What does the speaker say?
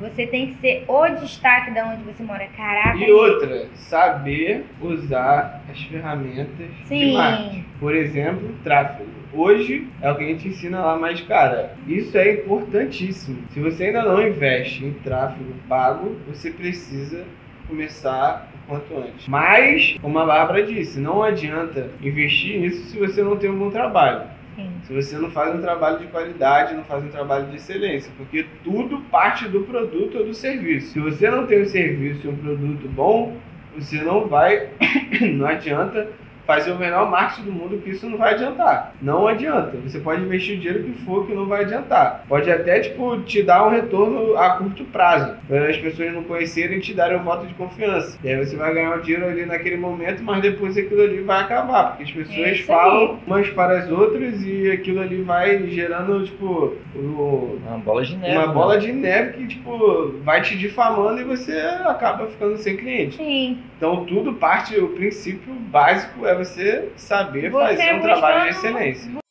Você tem que ser o destaque da onde você mora. Caraca. E outra, saber usar as ferramentas Sim. de marketing. Por exemplo, tráfego. Hoje é o que a gente ensina lá, mas cara, isso é importantíssimo. Se você ainda não investe em tráfego pago, você precisa começar o quanto antes. Mas, como a Bárbara disse, não adianta investir nisso se você não tem um bom trabalho. Sim. Se você não faz um trabalho de qualidade, não faz um trabalho de excelência, porque tudo parte do produto ou do serviço. Se você não tem um serviço e um produto bom, você não vai, não adianta fazer o melhor marketing do mundo que isso não vai adiantar. Não adianta. Você pode investir o dinheiro que for que não vai adiantar. Pode até tipo te dar um retorno a curto prazo, para as pessoas não conhecerem e te darem um voto de confiança. E aí você vai ganhar o dinheiro ali naquele momento, mas depois aquilo ali vai acabar, porque as pessoas isso falam umas para as outras e aquilo ali vai gerando tipo o- Uma bola de neve. uma né? bola de neve que tipo vai te difamando e você acaba ficando sem cliente. Sim. Então tudo parte, o princípio básico é você saber Você fazer um trabalho de excelência.